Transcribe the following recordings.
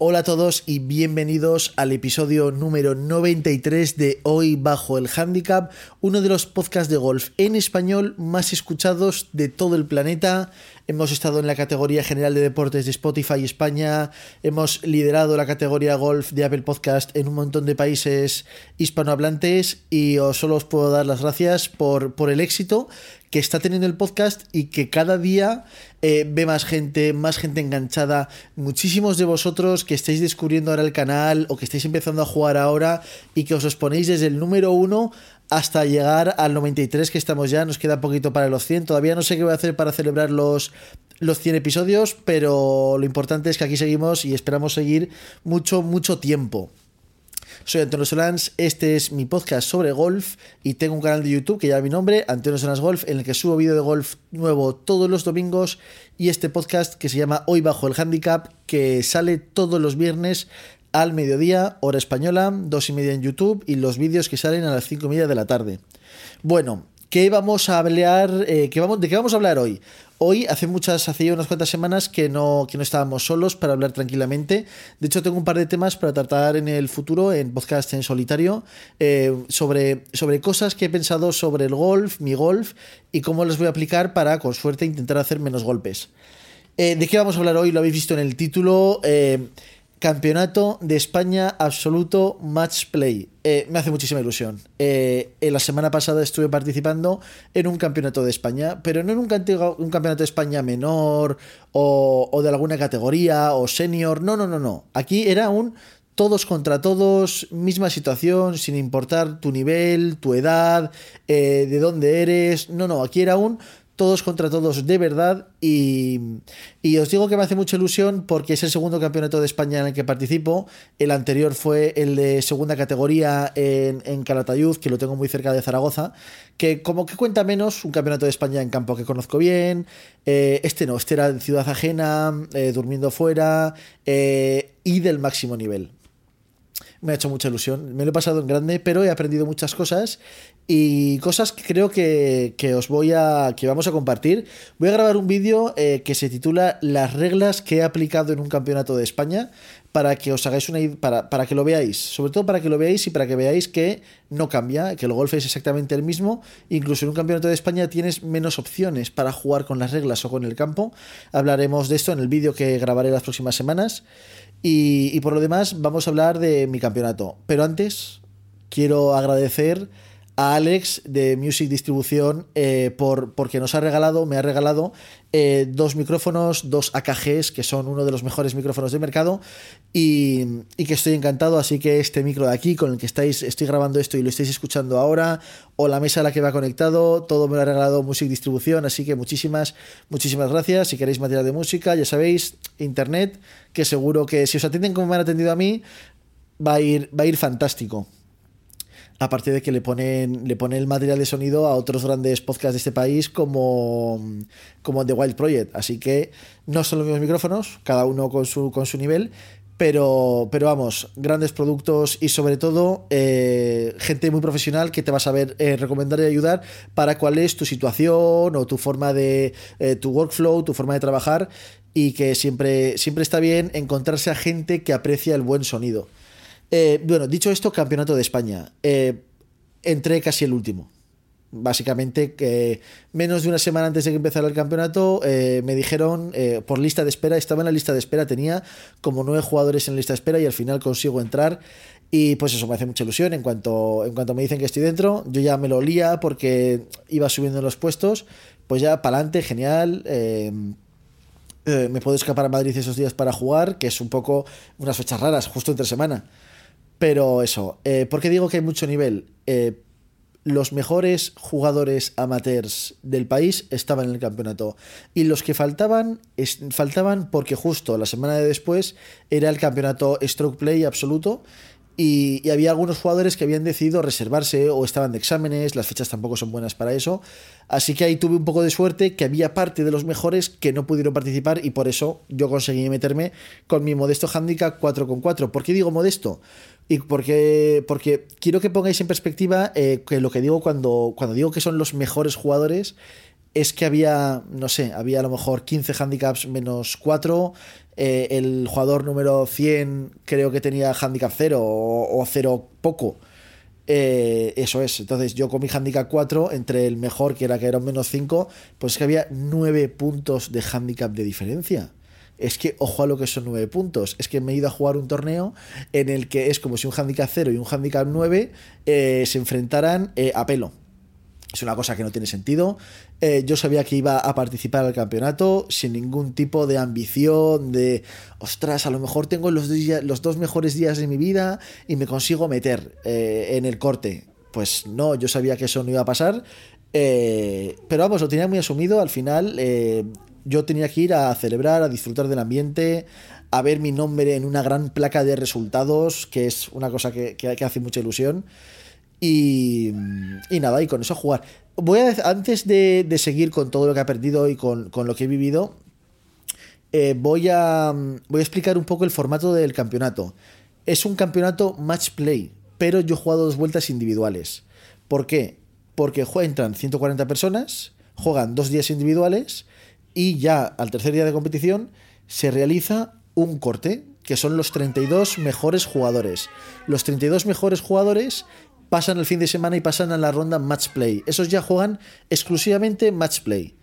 Hola a todos y bienvenidos al episodio número 93 de Hoy Bajo el Handicap, uno de los podcasts de golf en español más escuchados de todo el planeta. Hemos estado en la categoría general de deportes de Spotify España, hemos liderado la categoría golf de Apple Podcast en un montón de países hispanohablantes y os solo os puedo dar las gracias por, por el éxito que está teniendo el podcast y que cada día eh, ve más gente, más gente enganchada. Muchísimos de vosotros que estáis descubriendo ahora el canal o que estáis empezando a jugar ahora y que os os ponéis desde el número uno hasta llegar al 93 que estamos ya, nos queda poquito para los 100. Todavía no sé qué voy a hacer para celebrar los, los 100 episodios, pero lo importante es que aquí seguimos y esperamos seguir mucho, mucho tiempo. Soy Antonio Solans, este es mi podcast sobre golf y tengo un canal de YouTube que lleva mi nombre, Antonio Solans Golf, en el que subo vídeo de golf nuevo todos los domingos y este podcast que se llama Hoy Bajo el Handicap, que sale todos los viernes al mediodía, hora española, dos y media en YouTube y los vídeos que salen a las cinco y media de la tarde. Bueno, ¿qué vamos a hablar? Eh, vamos, ¿De qué vamos a hablar hoy? Hoy, hace muchas, hace unas cuantas semanas que no, que no estábamos solos para hablar tranquilamente. De hecho, tengo un par de temas para tratar en el futuro, en podcast en solitario, eh, sobre, sobre cosas que he pensado sobre el golf, mi golf, y cómo los voy a aplicar para, con suerte, intentar hacer menos golpes. Eh, ¿De qué vamos a hablar hoy? Lo habéis visto en el título. Campeonato de España Absoluto Match Play. Eh, me hace muchísima ilusión. Eh, la semana pasada estuve participando en un campeonato de España, pero no en un, un campeonato de España menor o, o, de alguna categoría o senior. No, no, no, no. Aquí era un todos contra todos, misma situación, sin importar tu nivel, tu edad, eh, de dónde eres. No, no, aquí era un todos contra todos de verdad y, os digo que me hace mucha ilusión porque es el segundo campeonato de España en el que participo. El anterior fue el de segunda categoría en, en Calatayud, que lo tengo muy cerca de Zaragoza, que como que cuenta menos, un campeonato de España en campo que conozco bien. Eh, este no, este era en ciudad ajena, eh, durmiendo fuera eh, y del máximo nivel me ha hecho mucha ilusión. Me lo he pasado en grande, pero he aprendido muchas cosas y cosas que creo que, os voy a. que vamos a compartir. Voy a grabar un vídeo eh, que se titula Las reglas que he aplicado en un campeonato de España. Para que os hagáis una para, para que lo veáis. Sobre todo para que lo veáis y para que veáis que no cambia, que el golf es exactamente el mismo. Incluso en un campeonato de España tienes menos opciones para jugar con las reglas o con el campo. Hablaremos de esto en el vídeo que grabaré las próximas semanas. Y, por lo demás, vamos a hablar de mi campeonato. Pero antes, quiero agradecer a Alex de Music Distribución eh, por, porque nos ha regalado, me ha regalado eh, dos micrófonos, dos AKGs, que son uno de los mejores micrófonos del mercado, y, que estoy encantado. Así que este micro de aquí, con el que estáis, estoy grabando esto y lo estáis escuchando ahora, o la mesa a la que va conectado, todo me lo ha regalado Music Distribución. Así que muchísimas, muchísimas gracias. Si queréis material de música, ya sabéis, internet, que seguro que si os atienden como me han atendido a mí, va a ir, va a ir fantástico aparte de que le ponen, le ponen el material de sonido a otros grandes podcasts de este país como, como The Wild Project. Así que no son los mismos micrófonos, cada uno con su, con su nivel, pero, pero vamos, grandes productos y sobre todo eh, gente muy profesional que te va a saber eh, recomendar y ayudar para cuál es tu situación o tu forma de, eh, tu workflow, tu forma de trabajar y que siempre, siempre está bien encontrarse a gente que aprecia el buen sonido. Eh, bueno, dicho esto, campeonato de España. Eh, entré casi el último. Básicamente, menos de una semana antes de que empezara el campeonato, eh, me dijeron por lista de espera, estaba en la lista de espera, tenía como nueve jugadores en lista de espera y al final consigo entrar. Y pues eso me hace mucha ilusión. En cuanto, en cuanto me dicen que estoy dentro, yo ya me lo olía porque iba subiendo en los puestos. Pues ya para adelante, genial. me puedo escapar a Madrid esos días para jugar, que es un poco unas fechas raras, justo entre semana. Pero eso, eh, ¿por qué digo que hay mucho nivel? Eh, los mejores jugadores amateurs del país estaban en el campeonato. Y los que faltaban, faltaban porque justo la semana de después era el campeonato Stroke Play absoluto. Y, había algunos jugadores que habían decidido reservarse o estaban de exámenes, las fechas tampoco son buenas para eso. Así que ahí tuve un poco de suerte que había parte de los mejores que no pudieron participar y por eso yo conseguí meterme con mi modesto handicap 4,4. ¿Por qué digo modesto? Y porque, porque quiero que pongáis en perspectiva eh, que lo que digo cuando, cuando digo que son los mejores jugadores es que había, no sé, había a lo mejor 15 handicaps menos 4. eh, el jugador número 100 creo que tenía handicap 0 o, o 0 poco. Eh, eso es, entonces yo con mi handicap 4, entre el mejor que era que era un menos 5, pues es que había 9 puntos de handicap de diferencia. Es que ojo a lo que son 9 puntos. Es que me he ido a jugar un torneo en el que es como si un handicap 0 y un handicap 9 eh, se enfrentaran eh, a pelo. Es una cosa que no tiene sentido. Eh, yo sabía que iba a participar al campeonato sin ningún tipo de ambición, de, ostras, a lo mejor tengo los los dos mejores días de mi vida y me consigo meter en el corte. Pues no, yo sabía que eso no iba a pasar. pero vamos, lo tenía muy asumido. Al final, yo tenía que ir a celebrar, a disfrutar del ambiente, a ver mi nombre en una gran placa de resultados, que es una cosa que- que- hace mucha ilusión. Y, y nada, y con eso jugar. Voy a, antes de, de seguir con todo lo que he perdido y con, con lo que he vivido, eh, voy, a, voy a explicar un poco el formato del campeonato. Es un campeonato match play, pero yo he jugado dos vueltas individuales. ¿Por qué? Porque entran 140 personas, juegan dos días individuales y ya al tercer día de competición se realiza un corte, que son los 32 mejores jugadores. Los 32 mejores jugadores pasan el fin de semana y pasan a la ronda match play. Esos ya juegan exclusivamente match play.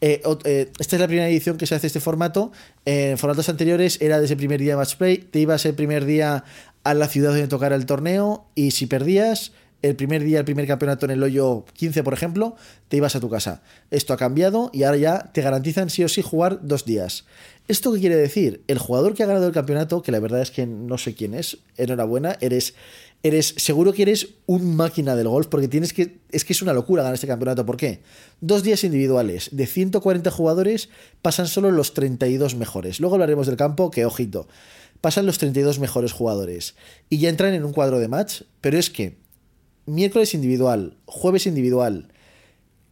Eh, eh, esta es la primera edición que se hace este formato. En formatos anteriores era desde el primer día de match play. Te ibas el primer día a la ciudad donde tocara el torneo y si perdías, el primer día, el primer campeonato en el hoyo 15, por ejemplo, te ibas a tu casa. Esto ha cambiado y ahora ya te garantizan sí o sí jugar dos días. ¿Esto qué quiere decir? El jugador que ha ganado el campeonato, que la verdad es que no sé quién es, enhorabuena, eres, eres seguro que eres un máquina del golf porque tienes que, es que es una locura ganar este campeonato. ¿Por qué? Dos días individuales, de 140 jugadores pasan solo los 32 mejores. Luego hablaremos del campo, que ojito, pasan los 32 mejores jugadores y ya entran en un cuadro de match, pero es que miércoles individual, jueves individual,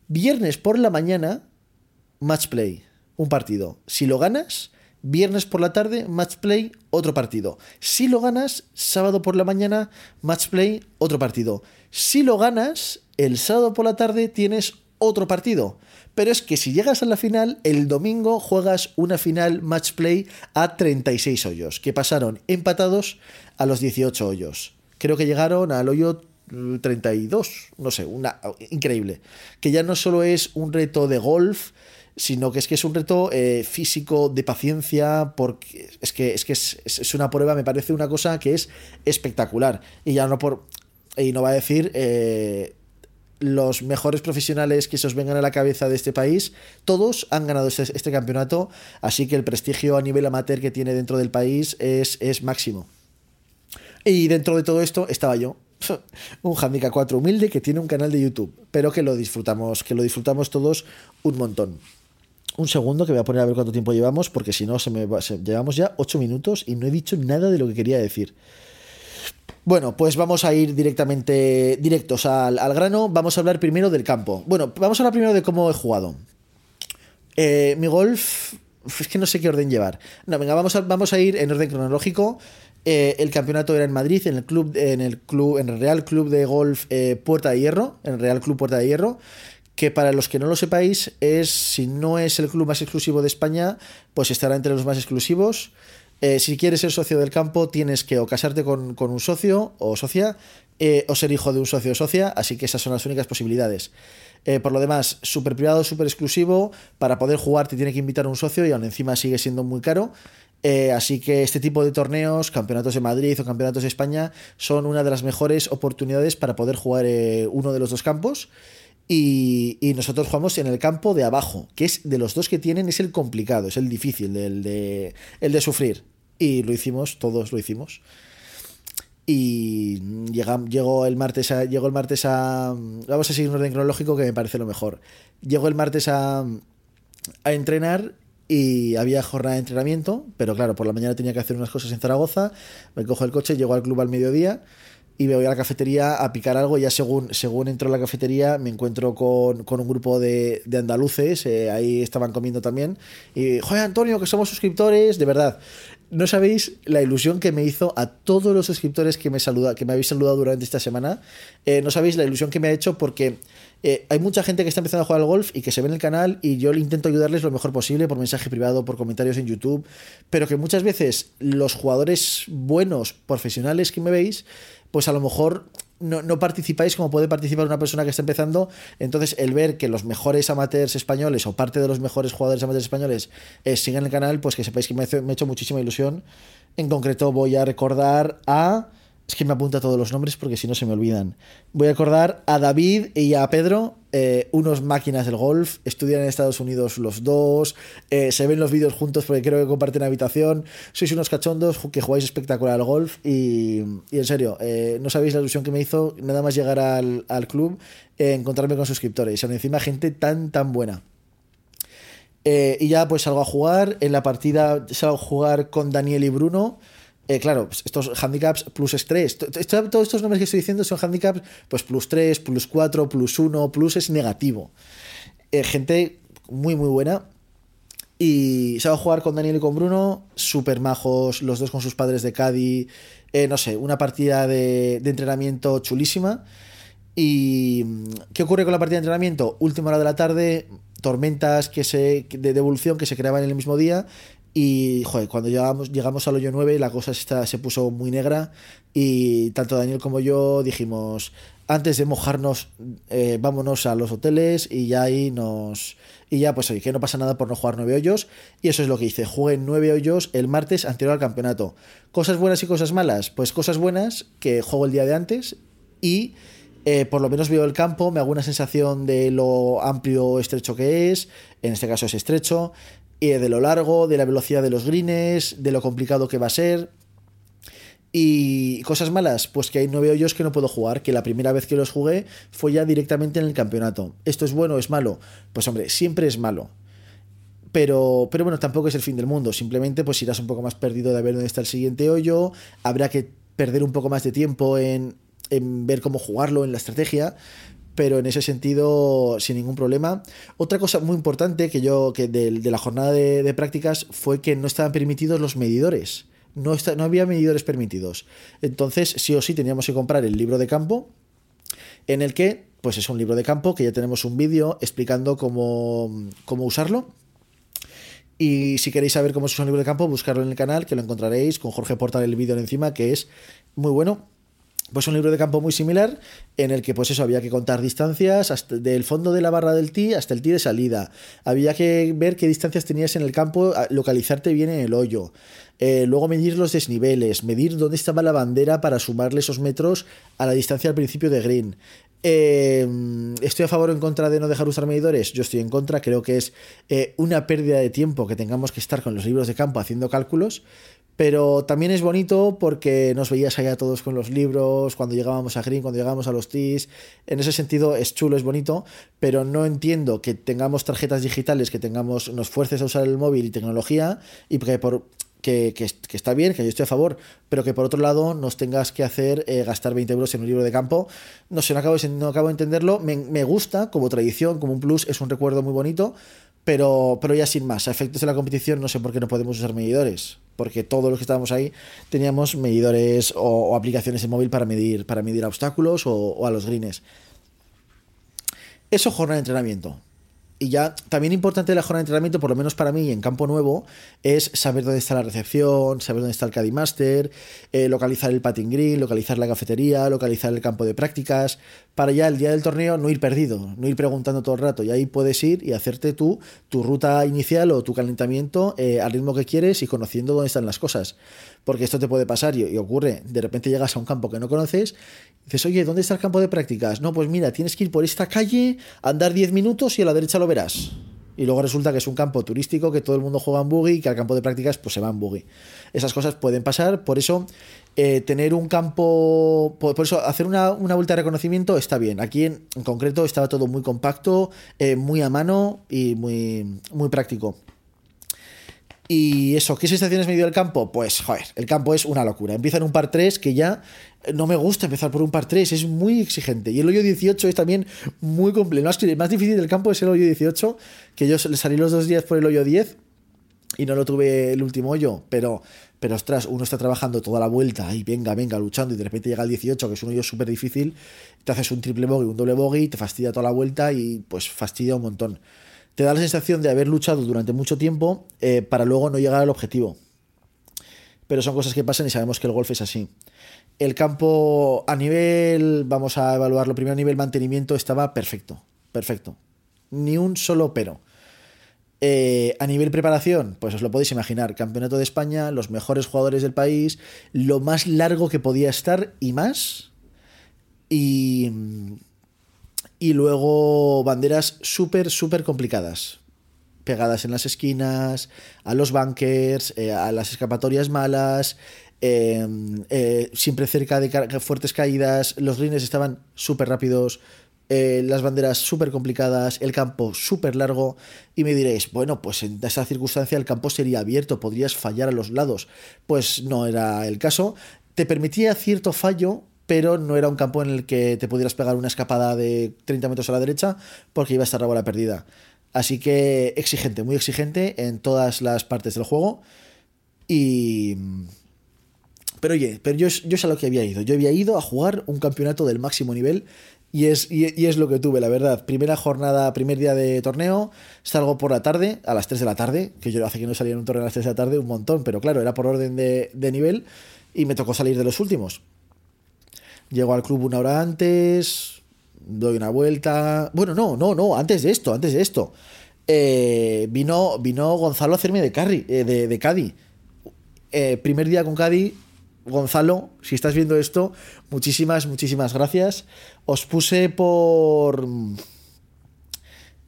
viernes por la mañana, match play, un partido. Si lo ganas, viernes por la tarde, match play, otro partido. Si lo ganas, sábado por la mañana, match play, otro partido. Si lo ganas, el sábado por la tarde tienes otro partido. Pero es que si llegas a la final, el domingo juegas una final match play a 36 hoyos, que pasaron empatados a los 18 hoyos. Creo que llegaron al hoyo 32, no sé, una increíble. Que ya no solo es un reto de golf, sino que es que es un reto eh, físico, de paciencia, porque es que, es, que es, es, una prueba, me parece una cosa que es espectacular. Y ya no por. Y no va a decir. Eh, los mejores profesionales que se os vengan a la cabeza de este país, todos han ganado este, este, campeonato, así que el prestigio a nivel amateur que tiene dentro del país es, es máximo. Y dentro de todo esto estaba yo, un handicap 4 humilde que tiene un canal de YouTube, pero que lo disfrutamos, que lo disfrutamos todos un montón. Un segundo que voy a poner a ver cuánto tiempo llevamos, porque si no se me va, llevamos ya 8 minutos y no he dicho nada de lo que quería decir. Bueno, pues vamos a ir directamente directos al, al, grano. Vamos a hablar primero del campo. Bueno, vamos a hablar primero de cómo he jugado. Eh, mi golf, es que no sé qué orden llevar. No, venga, vamos vamos a ir en orden cronológico. Eh, el campeonato era en Madrid, en el club, en el club, en el Real Club de Golf eh, Puerta de Hierro, en el Real Club Puerta de Hierro, que para los que no lo sepáis es, si no es el club más exclusivo de España, pues estará entre los más exclusivos. Eh, si quieres ser socio del campo, tienes que o casarte con, con un socio o socia, o ser hijo de un socio o socia, así que esas son las únicas posibilidades. Por lo demás, súper privado, súper exclusivo, para poder jugar te tiene que invitar a un socio y aún encima sigue siendo muy caro. Eh, así que este tipo de torneos, campeonatos de Madrid o campeonatos de España, son una de las mejores oportunidades para poder jugar eh, uno de los dos campos. Y, nosotros jugamos en el campo de abajo, que es de los dos que tienen, es el complicado, es el difícil, el de, el de sufrir. Y lo hicimos, todos lo hicimos. Y llega, llegó el martes a. Llegó el martes a. Vamos a seguir un orden cronológico que me parece lo mejor. Llegó el martes a, a entrenar y había jornada de entrenamiento, pero claro, por la mañana tenía que hacer unas cosas en Zaragoza. Me cojo el coche, llego al club al mediodía y me voy a la cafetería a picar algo. Ya según, según entro a la cafetería, me encuentro con, con un grupo de, andaluces, eh, ahí estaban comiendo también. Y, joder, Antonio, que somos suscriptores, de verdad. No sabéis la ilusión que me hizo a todos los suscriptores que me, saluda, que me habéis saludado durante esta semana. Eh, no sabéis la ilusión que me ha hecho porque eh, hay mucha gente que está empezando a jugar al golf y que se ve en el canal y yo intento ayudarles lo mejor posible por mensaje privado, por comentarios en YouTube, pero que muchas veces los jugadores buenos, profesionales que me veis, pues a lo mejor no, participáis como puede participar una persona que está empezando. Entonces, el ver que los mejores amateurs españoles o parte de los mejores jugadores amateurs españoles eh, sigan el canal, pues que sepáis que me, ha hecho muchísima ilusión. En concreto, voy a recordar a es que me apunta todos los nombres porque si no se me olvidan. Voy a acordar a David y a Pedro, eh, unos máquinas del golf, estudian en Estados Unidos los dos, eh, se ven los vídeos juntos porque creo que comparten habitación, sois unos cachondos que jugáis espectacular al golf y, en serio, eh, no sabéis la ilusión que me hizo nada más llegar al, al club, encontrarme con suscriptores y encima gente tan, tan buena. y ya pues salgo a jugar, en la partida salgo a jugar con Daniel y Bruno. Eh, claro, pues, estos handicaps plus estrés. Todos estos nombres que estoy diciendo son handicaps pues plus 3, plus 4, plus 1, plus es negativo. Eh, gente muy, muy buena. Y se va a jugar con Daniel y con Bruno, súper majos, los dos con sus padres de Cádiz. Eh, no sé, una partida de, de, entrenamiento chulísima. ¿Y qué ocurre con la partida de entrenamiento? Última hora de la tarde, tormentas que se, de devolución que se creaban en el mismo día y cuando llegamos, llegamos al hoyo 9 la cosa se puso muy negra y tanto Daniel como yo dijimos, antes de mojarnos, eh, vámonos a los hoteles y ya ahí nos... Y ya pues oye, que no pasa nada por no jugar nueve hoyos. Y eso es lo que hice. Jugué nueve hoyos el martes anterior al campeonato. Cosas buenas y cosas malas. Pues cosas buenas que juego el día de antes y... Eh, por lo menos veo el campo, me hago una sensación de lo amplio o estrecho que es, en este caso es estrecho, y de lo largo, de la velocidad de los greens, de lo complicado que va a ser. Y cosas malas, pues que hay nueve hoyos que no puedo jugar, que la primera vez que los jugué fue ya directamente en el campeonato. ¿Esto es bueno o es malo? Pues hombre, siempre es malo. Pero, pero bueno, tampoco es el fin del mundo. Simplemente pues irás un poco más perdido de ver dónde está el siguiente hoyo. Habrá que perder un poco más de tiempo en, en ver cómo jugarlo, en la estrategia pero en ese sentido sin ningún problema. Otra cosa muy importante que yo, que de, la jornada de, prácticas fue que no estaban permitidos los medidores. No, no había medidores permitidos. Entonces, sí o sí teníamos que comprar el libro de campo, en el que, pues es un libro de campo, que ya tenemos un vídeo explicando cómo, cómo usarlo. Y si queréis saber cómo se usa un libro de campo, buscarlo en el canal, que lo encontraréis con Jorge Portal el vídeo encima, que es muy bueno pues un libro de campo muy similar en el que pues eso había que contar distancias hasta del fondo de la barra del tee hasta el tee de salida había que ver qué distancias tenías en el campo localizarte bien en el hoyo eh, luego medir los desniveles medir dónde estaba la bandera para sumarle esos metros a la distancia al principio de green eh, ¿Estoy a favor o en contra de no dejar usar medidores? Yo estoy en contra, creo que es eh, una pérdida de tiempo que tengamos que estar con los libros de campo haciendo cálculos, pero también es bonito porque nos veías allá todos con los libros, cuando llegábamos a Green, cuando llegábamos a los TIS. En ese sentido es chulo, es bonito, pero no entiendo que tengamos tarjetas digitales, que tengamos, nos fuerces a usar el móvil y tecnología, y que por que, está bien, que yo estoy a favor, pero que por otro lado nos tengas que hacer eh, gastar 20 euros en un libro de campo. No sé, no acabo no acabo de entenderlo. Me, me, gusta como tradición, como un plus, es un recuerdo muy bonito, pero, pero ya sin más. A efectos de la competición, no sé por qué no podemos usar medidores porque todos los que estábamos ahí teníamos medidores o, aplicaciones de móvil para medir, para medir obstáculos o, o a los greens. Eso jornada de entrenamiento. Y ya también importante la jornada de entrenamiento, por lo menos para mí en campo nuevo, es saber dónde está la recepción, saber dónde está el Caddy Master, eh, localizar el patting green, localizar la cafetería, localizar el campo de prácticas, para ya el día del torneo no ir perdido, no ir preguntando todo el rato. Y ahí puedes ir y hacerte tú tu ruta inicial o tu calentamiento eh, al ritmo que quieres y conociendo dónde están las cosas. Porque esto te puede pasar y ocurre, de repente llegas a un campo que no conoces Dices, oye, ¿dónde está el campo de prácticas? No, pues mira, tienes que ir por esta calle, andar 10 minutos y a la derecha lo verás. Y luego resulta que es un campo turístico, que todo el mundo juega en buggy y que al campo de prácticas pues se va en buggy. Esas cosas pueden pasar, por eso eh, tener un campo, por, eso hacer una, vuelta de reconocimiento está bien. Aquí en, concreto estaba todo muy compacto, eh, muy a mano y muy, muy práctico. Y eso, ¿qué sensaciones me dio el campo? Pues, joder, el campo es una locura. Empieza en un par 3 que ya no me gusta empezar por un par 3, es muy exigente. Y el hoyo 18 es también muy complejo. El más difícil del campo es el hoyo 18, que yo salí los dos días por el hoyo 10 y no lo tuve el último hoyo, pero, pero ostras, uno está trabajando toda la vuelta y venga, venga, luchando y de repente llega el 18, que es un hoyo súper difícil, te haces un triple bogey, un doble bogey, te fastidia toda la vuelta y pues fastidia un montón. Te da la sensación de haber luchado durante mucho tiempo eh, para luego no llegar al objetivo. Pero son cosas que pasan y sabemos que el golf es así. El campo a nivel, vamos a evaluarlo primero a nivel mantenimiento, estaba perfecto, perfecto. Ni un solo pero. Eh, a nivel preparación, pues os lo podéis imaginar, Campeonato de España, los mejores jugadores del país, lo más largo que podía estar y más. Y, y luego banderas súper, súper complicadas. Pegadas en las esquinas, a los bunkers, eh, a las escapatorias malas, em, eh, siempre cerca de fuertes caídas, los rines estaban súper rápidos, eh, las banderas súper complicadas, el campo súper largo y me diréis, bueno, pues en esa circunstancia el campo sería abierto, podrías fallar a los lados. Pues no era el caso. Te permitía cierto fallo, pero no era un campo en el que te pudieras pegar una escapada de 30 metros a la derecha porque iba a estar la bola perdida. Así que exigente, muy exigente en todas las partes del juego. Y... Pero oye, pero yo, yo sé a lo que había ido. Yo había ido a jugar un campeonato del máximo nivel y es, y, es lo que tuve, la verdad. Primera jornada, primer día de torneo, salgo por la tarde, a las 3 de la tarde, que yo hace que no salía en un torneo a las 3 de la tarde un montón, pero claro, era por orden de, nivel y me tocó salir de los últimos. Llego al club una hora antes, doy una vuelta. Bueno, no, no, no, antes de esto, antes de esto. Eh, vino, vino Gonzalo a hacerme de, carry, eh, de, de Cádiz. Eh, primer día con Cádiz, Gonzalo, si estás viendo esto, muchísimas, muchísimas gracias. Os puse por.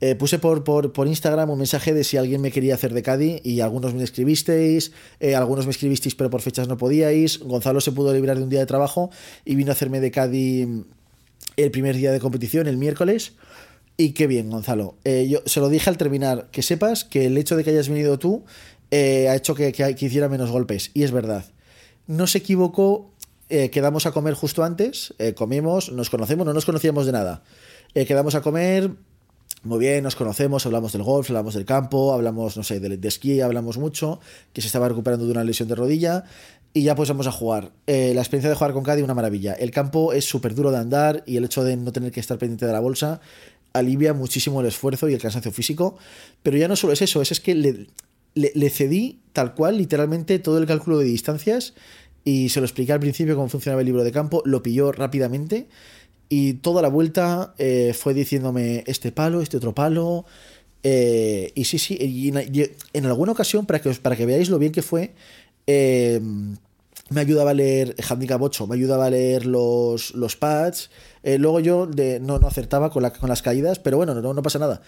Eh, puse por, por, Instagram un mensaje de si alguien me quería hacer de Cádiz y algunos me escribisteis, eh, algunos me escribisteis pero por fechas no podíais. Gonzalo se pudo librar de un día de trabajo y vino a hacerme de Cádiz el primer día de competición, el miércoles. Y qué bien, Gonzalo. Eh, yo se lo dije al terminar, que sepas que el hecho de que hayas venido tú ha hecho que, que, que hiciera menos golpes. Y es verdad no se equivocó, quedamos a comer justo antes, comimos, nos conocemos, no nos conocíamos de nada. Quedamos a comer, muy bien, nos conocemos, hablamos del golf, hablamos del campo, hablamos, no sé, de, esquí, hablamos mucho, que se estaba recuperando de una lesión de rodilla. Y ya pues vamos a jugar. la experiencia de jugar con Cádiz, una maravilla. El campo es súper duro de andar y el hecho de no tener que estar pendiente de la bolsa alivia muchísimo el esfuerzo y el cansancio físico. Pero ya no solo es eso, es, es que le, le, cedí tal cual, literalmente, todo el cálculo de distancias y se lo expliqué al principio cómo funcionaba el libro de campo, lo pilló rápidamente y toda la vuelta eh, fue diciéndome este palo, este otro palo. Eh, y sí, sí, y en, alguna ocasión, para que, para que veáis lo bien que fue, eh, me ayudaba a leer Handicap 8, me ayudaba a leer los, los pads. luego yo de, no, no acertaba con, con las caídas, pero bueno, no, no pasa nada.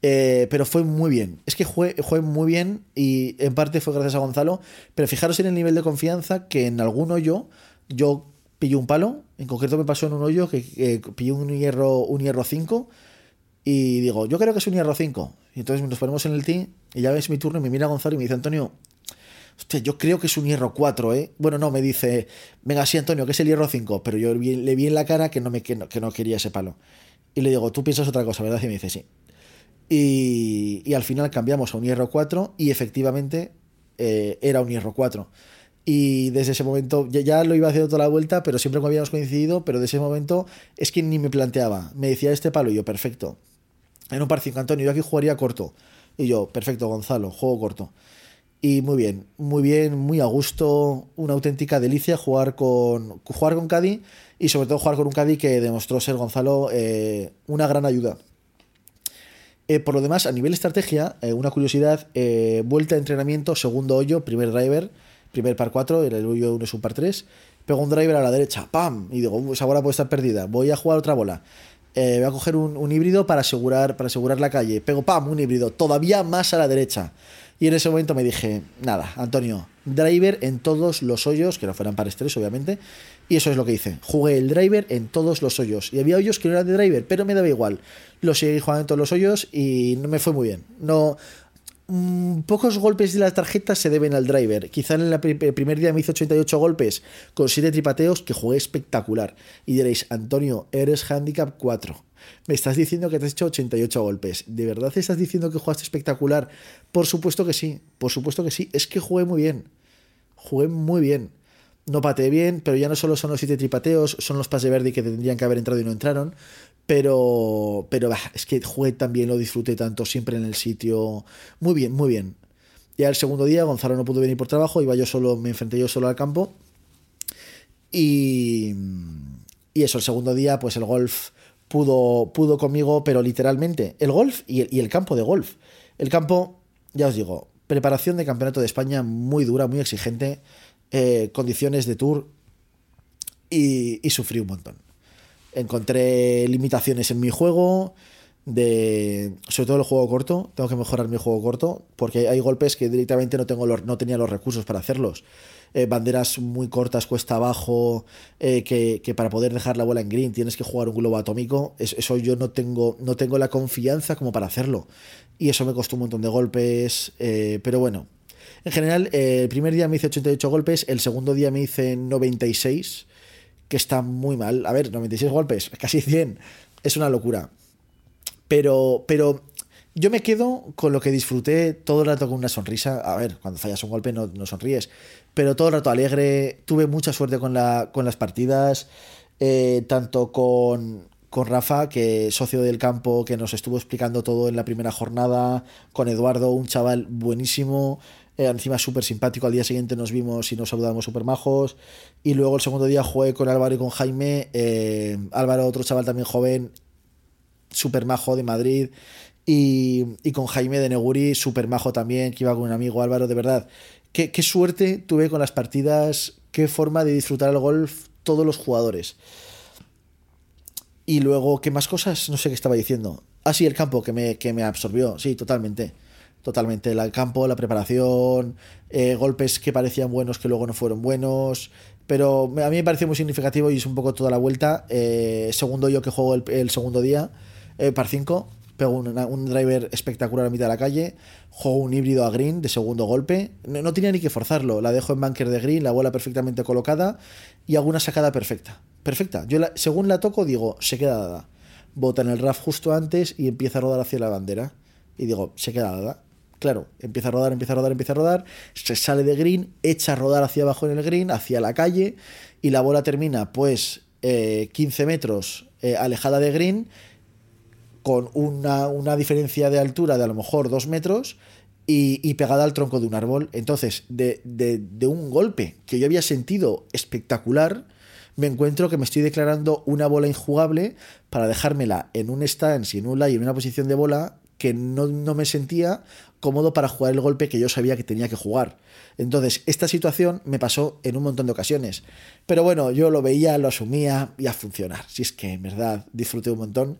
Pero fue muy bien. Es que fue, fue muy bien y en parte fue gracias a Gonzalo. Pero fijaros en el nivel de confianza que en algún hoyo yo pillé un palo. En concreto me pasó en un hoyo que pillé un hierro, un hierro 5. Y digo, yo creo que es un hierro 5. Y entonces nos ponemos en el team y ya ves mi turno y me mira Gonzalo y me dice, Antonio, hostia, yo creo que es un hierro 4, ¿eh? Bueno, no, me dice, venga, sí, Antonio, que es el hierro 5. Pero yo le vi en la cara que no, me, que no, que no quería ese palo. Y le digo, tú piensas otra cosa, ¿verdad? Y me dice, sí. Y, al final cambiamos a un hierro 4 y efectivamente eh, era un hierro 4. Y desde ese momento ya, lo iba haciendo toda la vuelta, pero siempre habíamos coincidido, pero de ese momento es que ni me planteaba. Me decía este palo y yo, perfecto. En un par 5, Antonio, yo aquí jugaría corto. Y yo, perfecto, Gonzalo, juego corto. Y muy bien, muy bien, muy a gusto, una auténtica delicia jugar con, jugar con Cadi y sobre todo jugar con un Cadi que demostró ser Gonzalo eh, una gran ayuda. Eh, por lo demás, a nivel estrategia, eh, una curiosidad, vuelta de entrenamiento, segundo hoyo, primer driver, primer par 4, el hoyo 1 es un par 3, pego un driver a la derecha, ¡pam! Y digo, esa bola puede estar perdida, voy a jugar otra bola. voy a coger un, híbrido para asegurar, para asegurar la calle, pego, ¡pam! Un híbrido, todavía más a la derecha. Y en ese momento me dije, nada, Antonio, driver en todos los hoyos, que no fueran para estrés, obviamente. Y eso es lo que hice. Jugué el driver en todos los hoyos. Y había hoyos que no eran de driver, pero me daba igual. Lo seguí jugando en todos los hoyos y no me fue muy bien. No. Mm, pocos golpes de la tarjeta se deben al driver. Quizá en el primer día me hizo 88 golpes con 7 tripateos que jugué espectacular. Y diréis, Antonio, eres handicap 4. Me estás diciendo que te has hecho 88 golpes. ¿De verdad estás diciendo que jugaste espectacular? Por supuesto que sí, por supuesto que sí. Es que jugué muy bien. Jugué muy bien. No pateé bien, pero ya no solo son los 7 tripateos, son los pases verde que tendrían que haber entrado y no entraron. Pero, pero es que jugué también, lo disfruté tanto, siempre en el sitio. Muy bien, muy bien. Ya el segundo día, Gonzalo no pudo venir por trabajo, iba yo solo, me enfrenté yo solo al campo. Y, y eso, el segundo día, pues el golf pudo, pudo conmigo, pero literalmente, el golf y el, y el campo de golf. El campo, ya os digo, preparación de campeonato de España muy dura, muy exigente, eh, condiciones de tour y, sufrí un montón encontré limitaciones en mi juego, de sobre todo el juego corto, tengo que mejorar mi juego corto, porque hay golpes que directamente no, tengo los, no tenía los recursos para hacerlos. Eh, banderas muy cortas, cuesta abajo, eh, que, para poder dejar la bola en green tienes que jugar un globo atómico. eso yo no tengo, no tengo la confianza como para hacerlo. Y eso me costó un montón de golpes, pero bueno. En general, el primer día me hice 88 golpes, el segundo día me hice 96 que está muy mal. A ver, 96 golpes, casi 100, es una locura. Pero, pero yo me quedo con lo que disfruté todo el rato con una sonrisa. A ver, cuando fallas un golpe no, no sonríes, pero todo el rato alegre. Tuve mucha suerte con, la, con las partidas, eh, tanto con, con Rafa, que socio del campo, que nos estuvo explicando todo en la primera jornada, con Eduardo, un chaval buenísimo, eh, encima súper simpático. Al día siguiente nos vimos y nos saludamos súper majos. Y luego el segundo día jugué con Álvaro y con Jaime. Eh, Álvaro, otro chaval también joven, súper majo de Madrid. Y, con Jaime de Neguri, súper majo también, que iba con un amigo Álvaro, de verdad. Qué, qué suerte tuve con las partidas, qué forma de disfrutar el golf todos los jugadores. Y luego, ¿qué más cosas? No sé qué estaba diciendo. Ah, sí, el campo que me, que me absorbió, sí, totalmente totalmente. El campo, la preparación, eh, golpes que parecían buenos que luego no fueron buenos. Pero a mí me pareció muy significativo y es un poco toda la vuelta. Eh, segundo yo que juego el, segundo día, eh, par 5, pego un, driver espectacular a mitad de la calle, juego un híbrido a green de segundo golpe. No, tenía ni que forzarlo, la dejo en bunker de green, la bola perfectamente colocada y hago una sacada perfecta. Perfecta. Yo según la toco digo, se queda dada. Bota en el RAF justo antes y empieza a rodar hacia la bandera. Y digo, se queda dada. Claro, empieza a rodar, empieza a rodar, empieza a rodar, se sale de green, echa a rodar hacia abajo en el green, hacia la calle, y la bola termina pues 15 eh, metros eh, alejada de green, con una, diferencia de altura de a lo mejor 2 metros, y, pegada al tronco de un árbol. Entonces, de, de, un golpe que yo había sentido espectacular, me encuentro que me estoy declarando una bola injugable para dejármela en un stance y un lay, en una posición de bola que no, no, me sentía cómodo para jugar el golpe que yo sabía que tenía que jugar. Entonces, esta situación me pasó en un montón de ocasiones. Pero bueno, yo lo veía, lo asumía y a funcionar. Si es que en verdad disfruté un montón.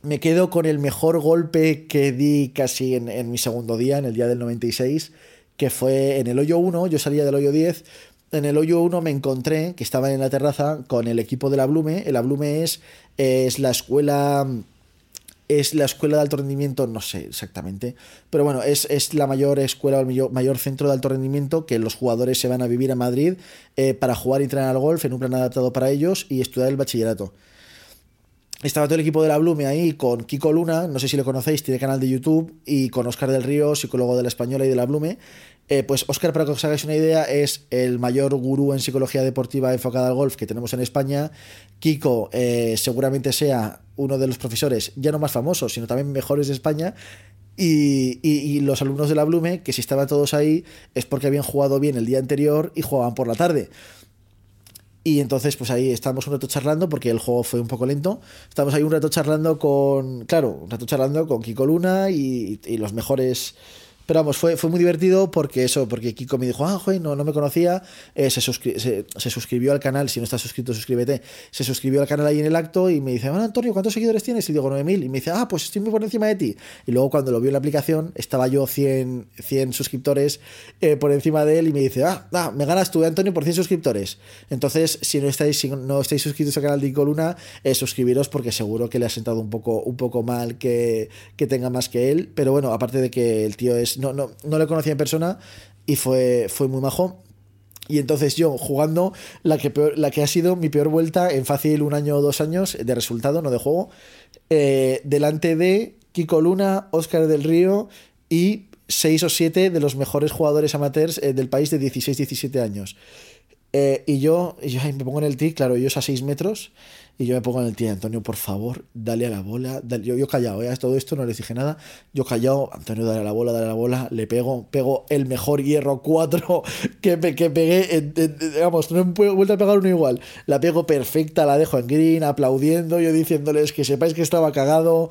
Me quedo con el mejor golpe que di casi en, en mi segundo día, en el día del 96, que fue en el hoyo 1, yo salía del hoyo 10, en el hoyo 1 me encontré que estaba en la terraza con el equipo de la Blume. El Blume es, es la escuela es la escuela de alto rendimiento, no sé exactamente, pero bueno, es, la mayor escuela, el mayor, centro de alto rendimiento que los jugadores se van a vivir a Madrid eh, para jugar y entrenar al golf en un plan adaptado para ellos y estudiar el bachillerato. Estaba todo el equipo de la Blume ahí con Kiko Luna, no sé si lo conocéis, tiene canal de YouTube, y con Oscar del Río, psicólogo de la Española y de la Blume. Eh, pues Oscar, para que os hagáis una idea, es el mayor gurú en psicología deportiva enfocada al golf que tenemos en España. Kiko eh, seguramente sea uno de los profesores, ya no más famosos, sino también mejores de España. Y, los alumnos de la Blume, que si estaban todos ahí, es porque habían jugado bien el día anterior y jugaban por la tarde. Y entonces, pues ahí estamos un rato charlando, porque el juego fue un poco lento. Estamos ahí un rato charlando con, claro, un rato charlando con Kiko Luna y, los mejores Pero vamos, fue, fue muy divertido porque eso, porque Kiko me dijo, ah, joder, no, no me conocía, eh, se, se, suscribió al canal, si no estás suscrito, suscríbete, se suscribió al canal ahí en el acto y me dice, bueno, Antonio, ¿cuántos seguidores tienes? Y digo, 9000. Y me dice, ah, pues estoy muy por encima de ti. Y luego cuando lo vio en la aplicación, estaba yo 100, 100 suscriptores eh, por encima de él y me dice, ah, ah, me ganas tú, Antonio, por 100 suscriptores. Entonces, si no estáis, si no estáis suscritos al canal de Icoluna, eh, suscribiros porque seguro que le ha sentado un poco, un poco mal que, que tenga más que él. Pero bueno, aparte de que el tío es. No, no, no le conocía en persona y fue, fue muy majo. Y entonces yo jugando la que, la que ha sido mi peor vuelta en fácil un año o dos años de resultado, no de juego, eh, delante de Kiko Luna, Oscar del Río y seis o siete de los mejores jugadores amateurs eh, del país de 16-17 años. Eh, y yo, yo me pongo en el tee, claro, yo es a 6 metros, y yo me pongo en el tee, Antonio, por favor, dale a la bola. Yo, yo callado, ¿eh? todo esto no les dije nada. Yo callado, Antonio, dale a la bola, dale a la bola, le pego, pego el mejor hierro 4 que, que pegué, digamos, no he vuelto a pegar uno igual. La pego perfecta, la dejo en green, aplaudiendo, yo diciéndoles que sepáis que estaba cagado.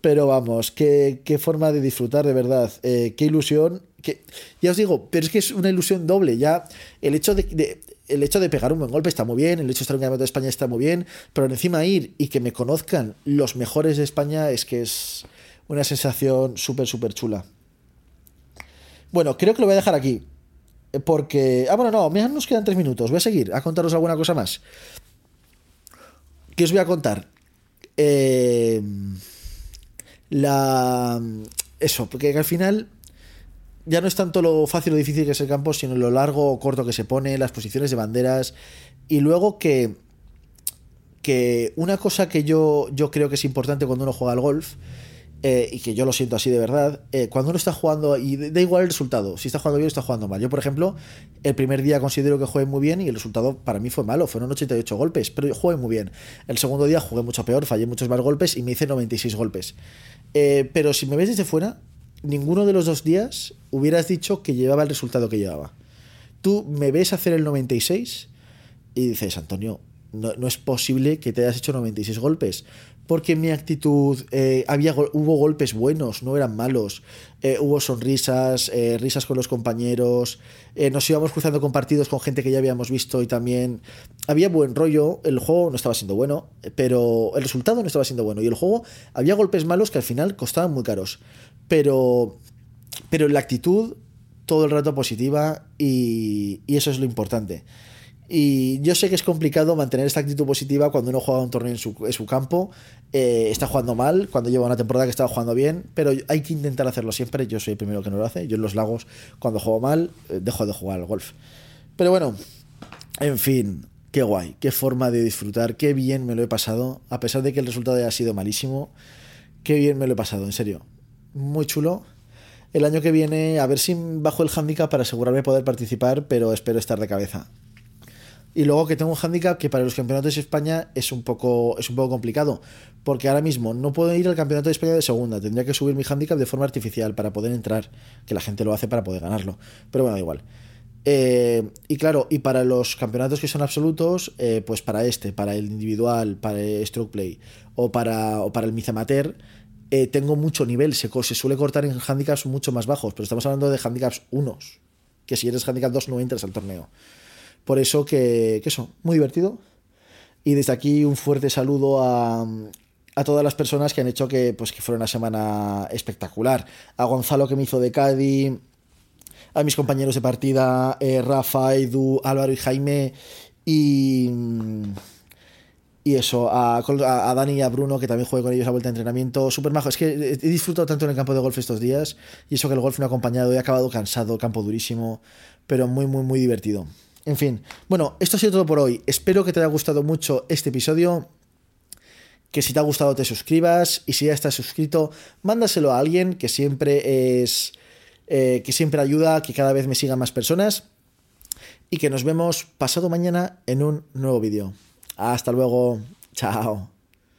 Pero vamos, qué, qué forma de disfrutar de verdad, eh, qué ilusión. Que, ya os digo, pero es que es una ilusión doble. Ya el hecho de el hecho de pegar un buen golpe está muy bien, el hecho de estar en un campeonato de España está muy bien, pero encima ir y que me conozcan los mejores de España es que es una sensación súper, súper chula. Bueno, creo que lo voy a dejar aquí. Porque. Ah, bueno, no, nos quedan tres minutos. Voy a seguir a contaros alguna cosa más. ¿Qué os voy a contar? Eh, la. Eso, porque al final ya no es tanto lo fácil o difícil que es el campo, sino lo largo o corto que se pone, las posiciones de banderas. Y luego que, que una cosa que yo, yo creo que es importante cuando uno juega al golf, eh, y que yo lo siento así de verdad, eh, cuando uno está jugando, y da igual el resultado, si está jugando bien o está jugando mal. Yo, por ejemplo, el primer día considero que jugué muy bien y el resultado para mí fue malo, fueron 88 golpes, pero yo jugué muy bien. El segundo día jugué mucho peor, fallé muchos más golpes y me hice 96 golpes. Eh, pero si me ves desde fuera, ninguno de los dos días hubieras dicho que llevaba el resultado que llevaba. Tú me ves hacer el 96 y dices, Antonio, no, es posible que te hayas hecho 96 golpes. Porque mi actitud, eh, había, hubo golpes buenos, no eran malos. Eh, hubo sonrisas, eh, risas con los compañeros. nos íbamos cruzando con partidos con gente que ya habíamos visto y también había buen rollo. El juego no estaba siendo bueno, pero el resultado no estaba siendo bueno. Y el juego había golpes malos que al final costaban muy caros. Pero, pero la actitud todo el rato positiva y, eso es lo importante. Y yo sé que es complicado mantener esta actitud positiva cuando uno juega un torneo en su, en su campo, eh, está jugando mal, cuando lleva una temporada que estaba jugando bien, pero hay que intentar hacerlo siempre. Yo soy el primero que no lo hace. Yo en los lagos, cuando juego mal, eh, dejo de jugar al golf. Pero bueno, en fin, qué guay, qué forma de disfrutar, qué bien me lo he pasado, a pesar de que el resultado haya sido malísimo, qué bien me lo he pasado, en serio. Muy chulo. El año que viene, a ver si bajo el handicap para asegurarme poder participar, pero espero estar de cabeza. Y luego que tengo un handicap que para los campeonatos de España es un poco, es un poco complicado, porque ahora mismo no puedo ir al campeonato de España de segunda, tendría que subir mi handicap de forma artificial para poder entrar, que la gente lo hace para poder ganarlo. Pero bueno, da igual. Eh, y claro, y para los campeonatos que son absolutos, eh, pues para este, para el individual, para el stroke play o para, o para el Miz Amateur, eh, tengo mucho nivel, se, suele cortar en handicaps mucho más bajos, pero estamos hablando de handicaps unos, que si eres handicap 2 no entras al torneo. Por eso que, eso, muy divertido. Y desde aquí un fuerte saludo a, a todas las personas que han hecho que, pues, que fuera una semana espectacular. A Gonzalo que me hizo de Cádiz, a mis compañeros de partida, eh, Rafa, Edu, Álvaro y Jaime, y, y eso, a, Dani y a Bruno, que también jugué con ellos a vuelta de entrenamiento, súper majo. Es que he disfrutado tanto en el campo de golf estos días, y eso que el golf me ha acompañado, he acabado cansado, campo durísimo, pero muy, muy, muy divertido. En fin, bueno, esto ha sido todo por hoy. Espero que te haya gustado mucho este episodio. Que si te ha gustado te suscribas y si ya estás suscrito, mándaselo a alguien que siempre es. Eh, que siempre ayuda a que cada vez me sigan más personas. Y que nos vemos pasado mañana en un nuevo vídeo. Hasta luego. Chao.